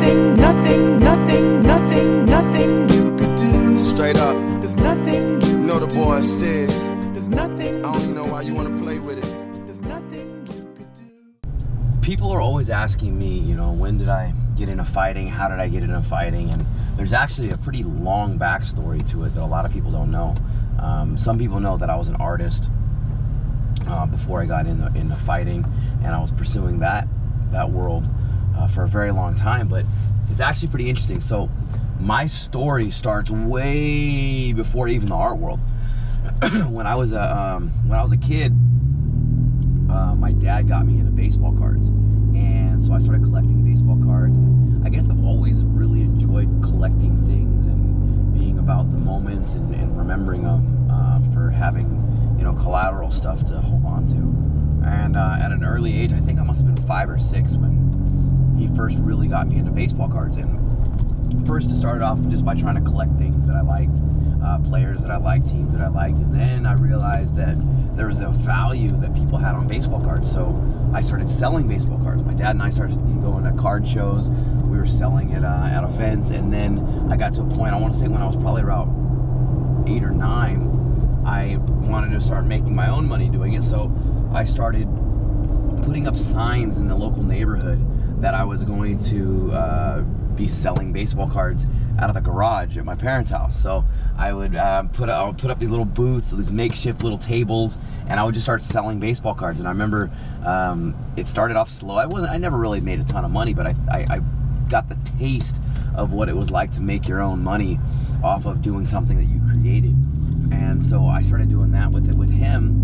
nothing, nothing, nothing, nothing, nothing you could do. Straight up. There's nothing you You know the boy do. says. There's nothing. I don't even know why you wanna play with it. There's nothing you could do. people are always asking me, you know, when did I get into fighting? How did I get into fighting? And there's actually a pretty long backstory to it that a lot of people don't know. Um, some people know that I was an artist uh, before I got into, into fighting, and I was pursuing that that world uh, for a very long time. But it's actually pretty interesting. So my story starts way before even the art world. when I was a um, when I was a kid, uh, my dad got me into baseball cards, and so I started collecting baseball cards. And I guess I've always really enjoyed collecting things and being about the moments and, and remembering them uh, for having you know collateral stuff to hold on to. And uh, at an early age, I think I must have been five or six when he first really got me into baseball cards. And first it started off just by trying to collect things that I liked, uh, players that I liked, teams that I liked, and then I realized that there was a value that people had on baseball cards. So I started selling baseball cards. My dad and I started going to card shows. We were selling it uh, at events, and then I got to a point. I want to say when I was probably about eight or nine, I wanted to start making my own money doing it. So I started putting up signs in the local neighborhood that I was going to uh, be selling baseball cards out of the garage at my parents' house. So I would uh, put I would put up these little booths, these makeshift little tables, and I would just start selling baseball cards. And I remember um, it started off slow. I wasn't I never really made a ton of money, but I, I, I got the taste of what it was like to make your own money off of doing something that you created. And so I started doing that with it with him.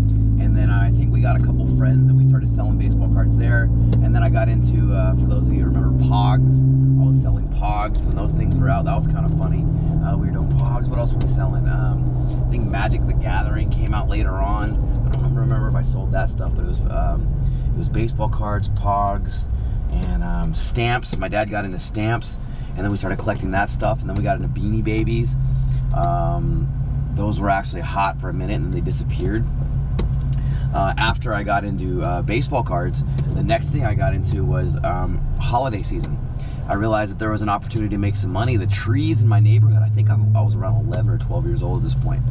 And then I think we got a couple friends that we started selling baseball cards there. And then I got into, uh, for those of you remember Pogs, I was selling Pogs when those things were out. That was kind of funny. Uh, we were doing Pogs. What else were we selling? Um, I think Magic the Gathering came out later on. I don't remember if I sold that stuff, but it was um, it was baseball cards, Pogs, and um, stamps. My dad got into stamps, and then we started collecting that stuff. And then we got into Beanie Babies. Um, those were actually hot for a minute, and then they disappeared uh, after I got into uh, baseball cards, the next thing I got into was um, holiday season. I realized that there was an opportunity to make some money. The trees in my neighborhood, I think I, I was around 11 or 12 years old at this point.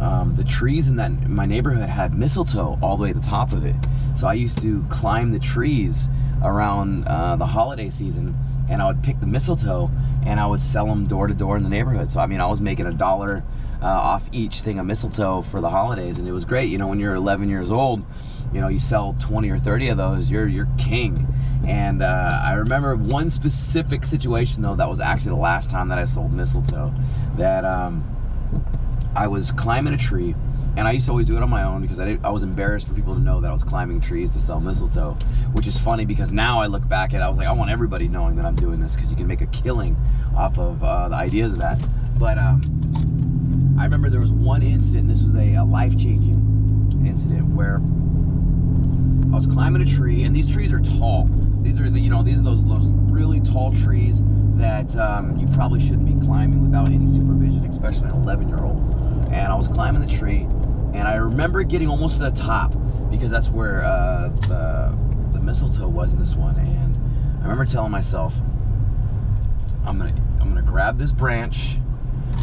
Um, the trees in that in my neighborhood had mistletoe all the way to the top of it. So I used to climb the trees around uh, the holiday season and I would pick the mistletoe and I would sell them door to door in the neighborhood. So I mean, I was making a dollar uh, off each thing of mistletoe for the holidays, and it was great. You know, when you're 11 years old, you know, you sell 20 or 30 of those, you're you're king. And uh, I remember one specific situation though that was actually the last time that I sold mistletoe. That um, I was climbing a tree. And I used to always do it on my own because I, I was embarrassed for people to know that I was climbing trees to sell mistletoe, which is funny because now I look back at it, I was like, I want everybody knowing that I'm doing this because you can make a killing off of uh, the ideas of that. But um, I remember there was one incident, this was a, a life changing incident where I was climbing a tree, and these trees are tall. These are the, you know, these are those those really tall trees that um, you probably shouldn't be climbing without any supervision, especially an 11 year old. And I was climbing the tree, and I remember getting almost to the top because that's where uh, the the mistletoe was in this one. And I remember telling myself, I'm gonna I'm gonna grab this branch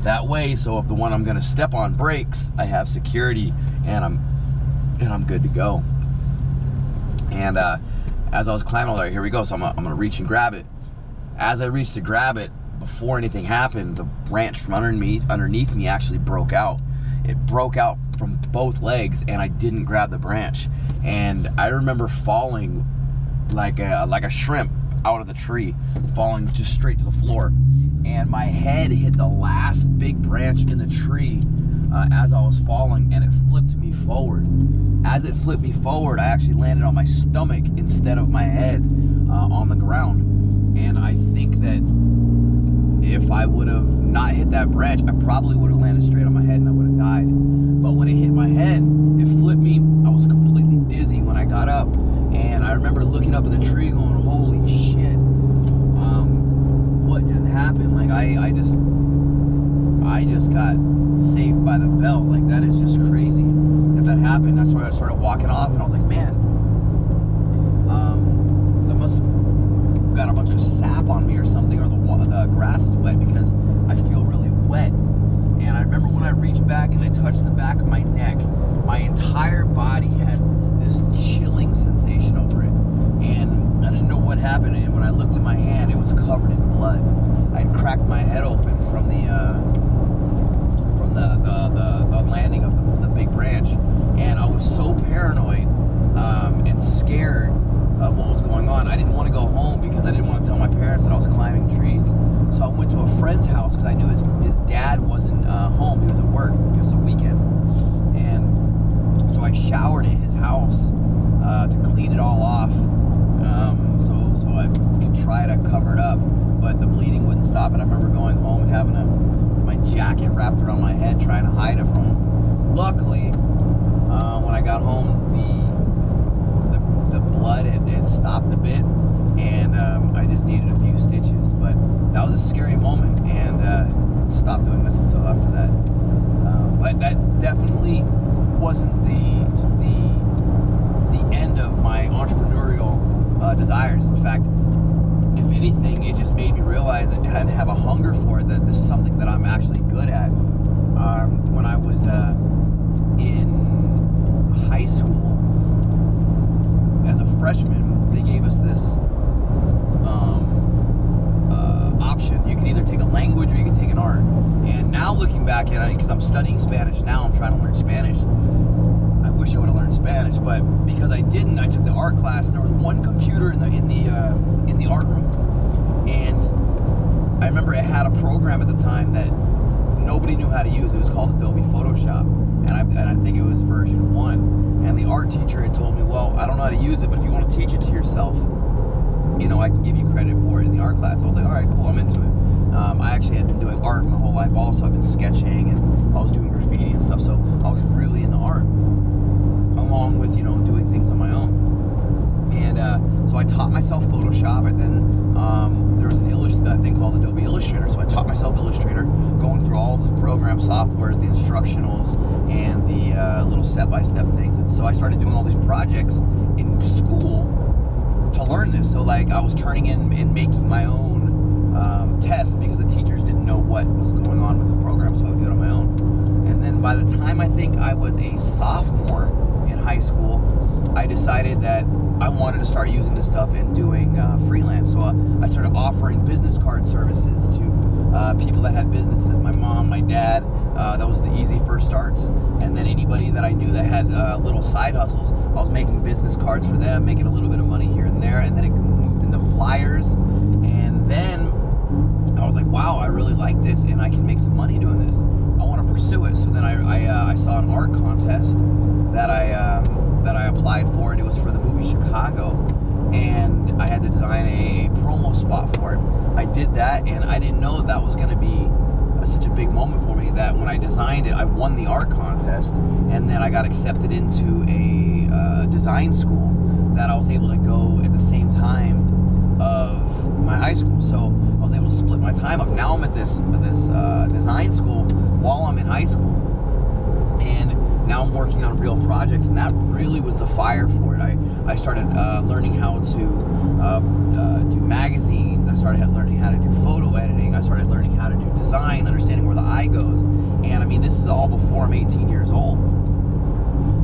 that way so if the one I'm gonna step on breaks, I have security and I'm and I'm good to go. And uh, as I was climbing, I here we go. So I'm gonna, I'm gonna reach and grab it. As I reached to grab it, before anything happened, the branch from underneath underneath me actually broke out. It broke out from both legs, and I didn't grab the branch. And I remember falling like a like a shrimp out of the tree, falling just straight to the floor. And my head hit the last big branch in the tree uh, as I was falling, and it flipped me forward. As it flipped me forward, I actually landed on my stomach instead of my head uh, on the ground. And I think that if I would have not hit that branch, I probably would have landed straight on my head and I would have died. But when it hit my head, it flipped me. I was completely dizzy when I got up. And I remember looking up at the tree going, what just happened? Like, I, I just, I just got saved by the bell. Like, that is just crazy if that happened. That's why I started walking off and I was like, man, um, that must have got a bunch of sap on me or something, or the, the grass is wet because I feel really wet. And I remember when I reached back and I touched the back of my neck, my entire body had this chilling sensation over it. And I didn't know what happened. And when I looked at my hand, it was covered in blood. I'd cracked my head open from the uh, from the, the, the, the landing of the, the big branch. And I was so paranoid um, and scared of what was going on. I didn't want to go home because I didn't want to tell my parents that I was climbing trees. So I went to a friend's house because I knew his, his dad wasn't uh, home. He was at work. It was a weekend. And so I showered at his house uh, to clean it all off um, so, so I could try to cover it up. But the bleeding wouldn't stop. And I remember going home and having a, my jacket wrapped around my head trying to hide it from him. Luckily, uh, when I got home, the the, the blood had, had stopped a bit, and um, I just needed a few stitches. But that was a scary moment, and uh, stopped doing mistletoe after that. Um, but that definitely wasn't the the the end of my entrepreneurial uh, desires. In fact, if anything, it just made me realize and have a hunger for it. That this is something that I'm actually good at. Um, when I was uh, in high school, as a freshman, they gave us this um, uh, option. You can either take a language or you can take an art. And now looking back at it, because I'm studying Spanish now, I'm trying to learn Spanish. I wish I would have learned Spanish, but because I didn't, I took the art class, and there was one computer in the in the uh, in the art room, and I remember it had a program at the time that nobody knew how to use. It was called Adobe Photoshop, and I and I think it was version one. And the art teacher had told me, well, I don't know how to use it, but if you want to teach it to yourself, you know, I can give you credit for it in the art class. I was like, all right, cool, I'm into it. Um, I actually had been doing art my whole life. Also, I've been sketching and I was doing graffiti and stuff. So I was really into art, along with you know doing things on my own. And uh, so I taught myself Photoshop, and then um, a thing called Adobe Illustrator. So I taught myself Illustrator, going through all the program softwares, the instructionals, and the uh, little step-by-step things. And so I started doing all these projects in school to learn this. So like I was turning in and making my own um, tests because the teachers didn't know what was going on with the program, so I would do it on my own. And then by the time I think I was a sophomore in high school, I decided that I wanted to start using this stuff and doing uh, freelance. So uh, I started offering business card services to uh, people that had businesses. My mom, my dad. Uh, that was the easy first starts. And then anybody that I knew that had uh, little side hustles, I was making business cards for them, making a little bit of money here and there. And then it moved into flyers. And then I was like, wow, I really like this, and I can make some money doing this. I want to pursue it. So then I I, uh, I saw an art contest that I um, that I applied for, and it was for the movie Chicago, and I had to design a, promo spot for it. I did that, and I didn't know that was going to be such a big moment for me. That when I designed it, I won the art contest, and then I got accepted into a uh, design school that I was able to go at the same time of my high school. So I was able to split my time up. Now I'm at this this uh, design school while I'm in high school, and now I'm working on real projects, and that really was the fire for it. I I started uh, learning how to uh, uh, do magazines. I started learning how to do photo editing. I started learning how to do design, understanding where the eye goes. And I mean, this is all before I'm 18 years old.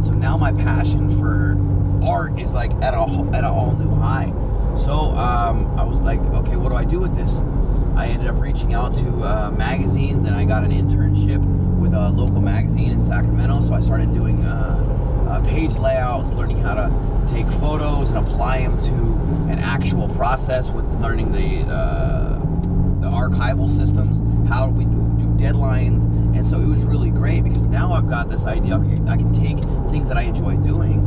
So now my passion for art is like at a at an all new high. So um, I was like, okay, what do I do with this? I ended up reaching out to uh, magazines, and I got an internship with a local magazine in Sacramento. So I started doing uh, uh, page layouts, learning how to take photos and apply them to an actual process with learning the uh, the archival systems. How do we do, do deadlines? And so it was really great because now I've got this idea. Okay, I can take things that I enjoy doing,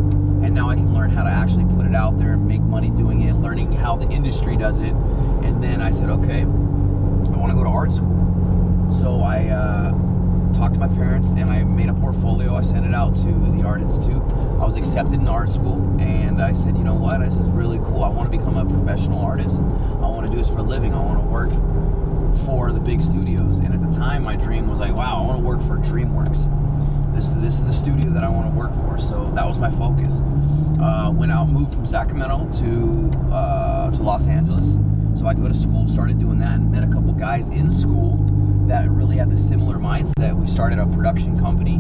and now I can learn how to actually put it out there and make money doing it, learning how the industry does it. And then I said, okay, I want to go to art school. So I uh, talked to my parents and I made a portfolio. I sent it out to the Art Institute. I was accepted in art school, and I said, you know what? This is really cool. I want to become a professional artist. I want to do this for a living. I want to work for the big studios. And at the time, my dream was like, wow, I want to work for DreamWorks. This is this is the studio that I want to work for. So that was my focus. Uh, went out, moved from Sacramento to uh, to Los Angeles. So I go to school, started doing that, and met a couple guys in school that really had the similar mindset. We started a production company,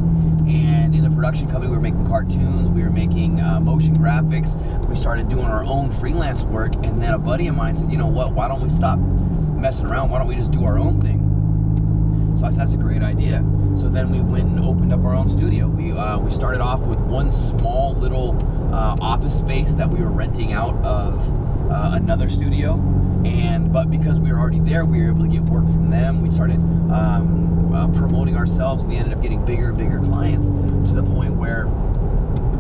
and in the production company, we were making cartoons, we were making uh, motion graphics, we started doing our own freelance work, and then a buddy of mine said, you know what, why don't we stop messing around? Why don't we just do our own thing? So I said, that's a great idea. So then we went and opened up our own studio. We, uh, we started off with one small little uh, office space that we were renting out of uh, another studio. And but because we were already there, we were able to get work from them. We started um, uh, promoting ourselves. We ended up getting bigger and bigger clients to the point where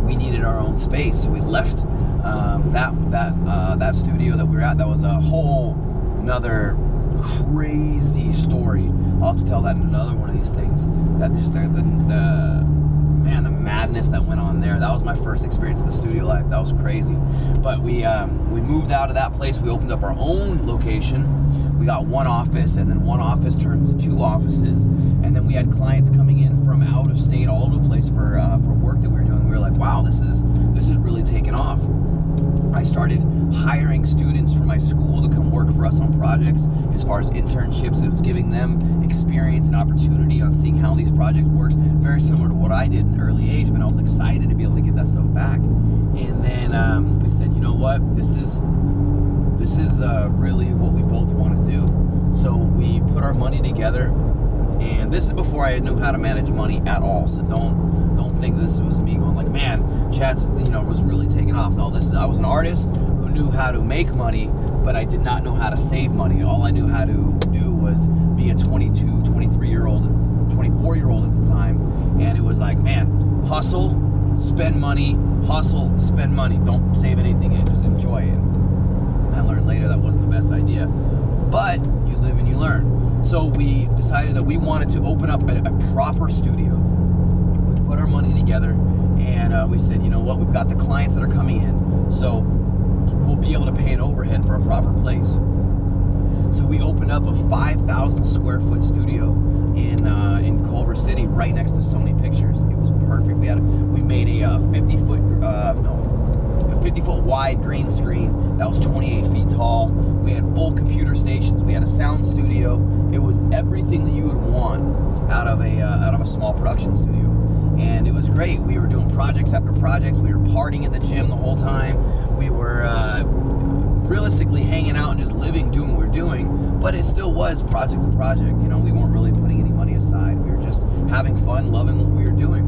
we needed our own space. So we left um, that that uh, that studio that we were at. That was a whole another crazy story. I'll have to tell that in another one of these things. That just the, the, the man, the madness that went on there. That was my first experience in the studio life. That was crazy. But we um, we moved out of that place. We opened up our own location. We got one office, and then one office turned to two offices, and then we had clients coming in from out of state, all over the place for uh, for work that we were doing. We were like, wow, this is this is really taking off. I started hiring students from my school to come work for us on projects as far as internships. It was giving them experience and opportunity on seeing how these projects works. Very similar to what I did in early age, but I was excited to be able to get that stuff back. And then um, we said, you know what, this is this is uh, really what we both want to do. So we put our money together, and this is before I knew how to manage money at all. So don't don't think this was me going like, man, Chad's you know was really taking off. No, this is, I was an artist knew how to make money, but I did not know how to save money. All I knew how to do was be a 22, 23 year old, 24 year old at the time, and it was like, man, hustle, spend money, hustle, spend money. Don't save anything in, just enjoy it. I learned later that wasn't the best idea, but you live and you learn. So we decided that we wanted to open up a, a proper studio. We put our money together, and uh, we said, you know what, we've got the clients that are coming in, so we'll be able to pay an overhead for a proper place. So we opened up a 5,000 square foot studio in uh, in Culver City, right next to Sony Pictures. It was perfect. We had a, we made a uh, 50 foot uh, no a 50 foot wide green screen that was 28 feet tall. We had full computer stations. We had a sound studio. It was everything that you would want out of a uh, out of a small production studio, and it was great. We were doing projects after projects. We were partying at the gym the whole time. We were uh, realistically hanging out and just living, doing what we we're doing. But it still was project to project. You know, we weren't really putting any money aside. We were just having fun, loving what we were doing.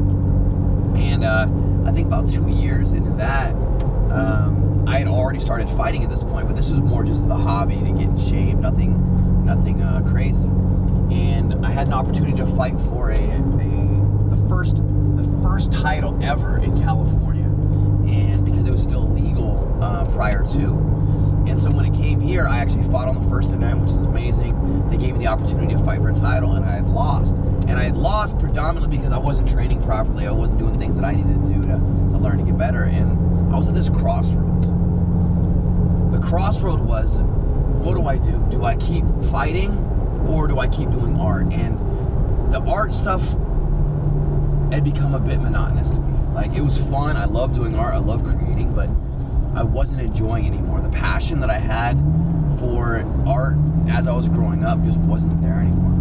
And uh, I think about two years into that, um, I had already started fighting at this point, but this was more just as a hobby to get in shape, nothing, nothing uh, crazy. And I had an opportunity to fight for a, a the first the first title ever in California, and because it was still legal uh, prior to. And so when it came here, I actually fought on the first event, which is amazing. They gave me the opportunity to fight for a title, and I had lost. And I had lost predominantly because I wasn't training properly. I wasn't doing things that I needed to do to, to learn to get better. And I was at this crossroads. The crossroad was, what do I do? Do I keep fighting, or do I keep doing art? And the art stuff had become a bit monotonous to me. Like it was fun. I love doing art. I love creating, but I wasn't enjoying anymore. The passion that I had for art as I was growing up just wasn't there anymore.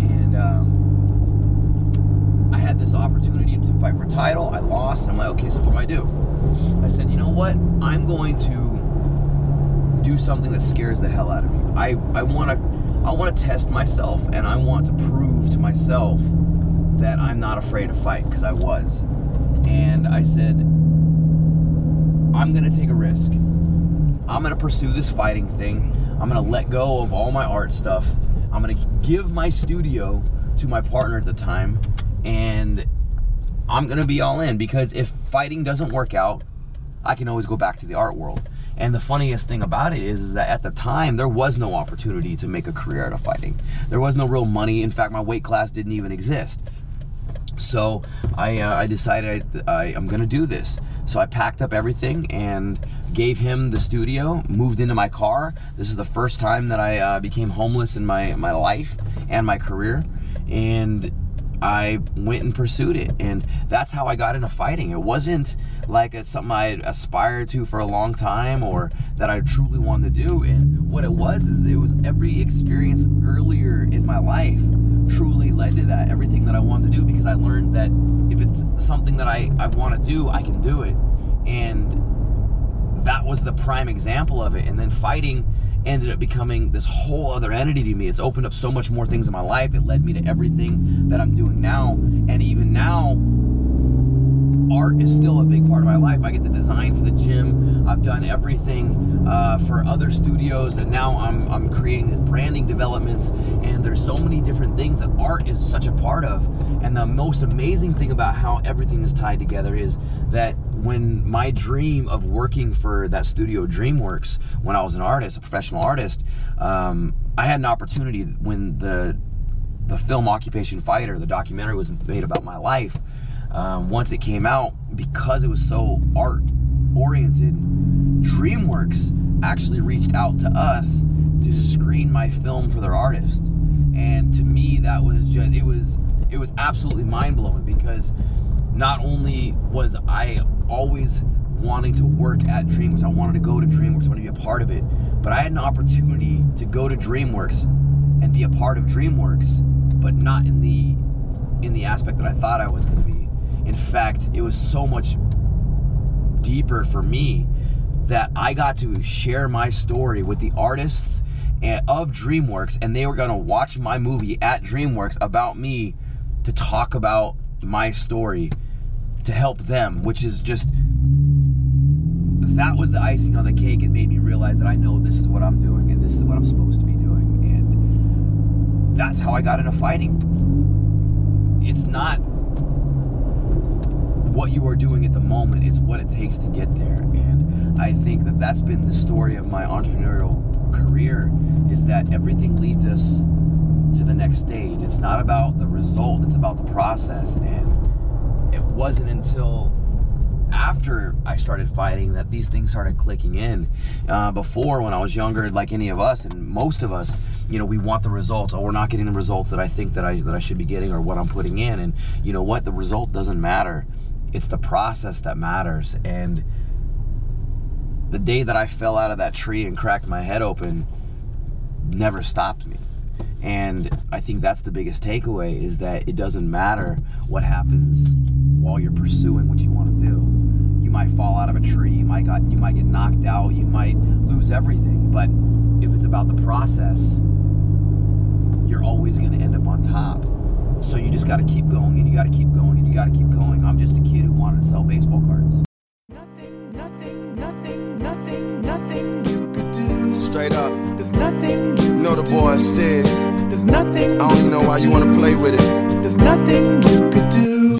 And um, I had this opportunity to fight for title. I lost, and I'm like, okay, so what do I do? I said, you know what? I'm going to do something that scares the hell out of me. I I want to I want to test myself, and I want to prove to myself that I'm not afraid to fight because I was. And I said, I'm going to take a risk. I'm going to pursue this fighting thing. I'm going to let go of all my art stuff. I'm going to give my studio to my partner at the time. And I'm going to be all in because if fighting doesn't work out, I can always go back to the art world. And the funniest thing about it is, is that at the time there was no opportunity to make a career out of fighting. There was no real money. In fact, my weight class didn't even exist. So I, uh, I decided I, am gonna do this. So I packed up everything and gave him the studio. Moved into my car. This is the first time that I uh, became homeless in my my life and my career. And I went and pursued it, and that's how I got into fighting. It wasn't like it's something I aspired to for a long time or that I truly wanted to do. And what it was is it was every experience earlier in my life truly led to that. Everything that I wanted to do because I learned that if it's something that I, I want to do, I can do it. And that was the prime example of it. And then fighting ended up becoming this whole other entity to me. It's opened up so much more things in my life. It led me to everything that I'm doing now. And even now, art is still a big part of my life. I get to design for the gym. I've done everything uh, for other studios, and now I'm, I'm creating these branding developments. And there's so many different things that art is such a part of. And the most amazing thing about how everything is tied together is that when my dream of working for that studio, DreamWorks, when I was an artist, a professional artist, um, I had an opportunity when the the film Occupation Fighter, the documentary was made about my life um, once it came out, because it was so art oriented, DreamWorks actually reached out to us to screen my film for their artist. And to me, that was just it was it was absolutely mind blowing because not only was I always wanting to work at DreamWorks, I wanted to go to DreamWorks, I wanted to be a part of it, but I had an opportunity to go to DreamWorks and be a part of DreamWorks, but not in the in the aspect that I thought I was going to be. In fact, it was so much deeper for me that I got to share my story with the artists of DreamWorks, and they were going to watch my movie at DreamWorks about me to talk about my story to help them, which is just that was the icing on the cake. It made me realize that I know this is what I'm doing and this is what I'm supposed to be doing. And that's how I got into fighting. It's not what you are doing at the moment it's what it takes to get there and i think that that's been the story of my entrepreneurial career is that everything leads us to the next stage it's not about the result it's about the process and it wasn't until after I started fighting that these things started clicking in. Uh, before, when I was younger, like any of us and most of us, you know, we want the results. Oh, we're not getting the results that I think that I that I should be getting or what I'm putting in. And you know what? The result doesn't matter it's the process that matters. And the day that I fell out of that tree and cracked my head open never stopped me. And I think that's the biggest takeaway is that it doesn't matter what happens while you're pursuing what you want to do. You might fall out of a tree, you might got you might get knocked out, you might lose everything, but if it's about the process, you're always going to end up on top. So you just got to keep going and you got to keep going and you got to keep going. I'm just a kid who wanted to sell baseball cards. Nothing, nothing, nothing, nothing, nothing you could do. Straight up. There's nothing you You know the boy do. says. There's nothing. I don't even know why you wanna play with it. There's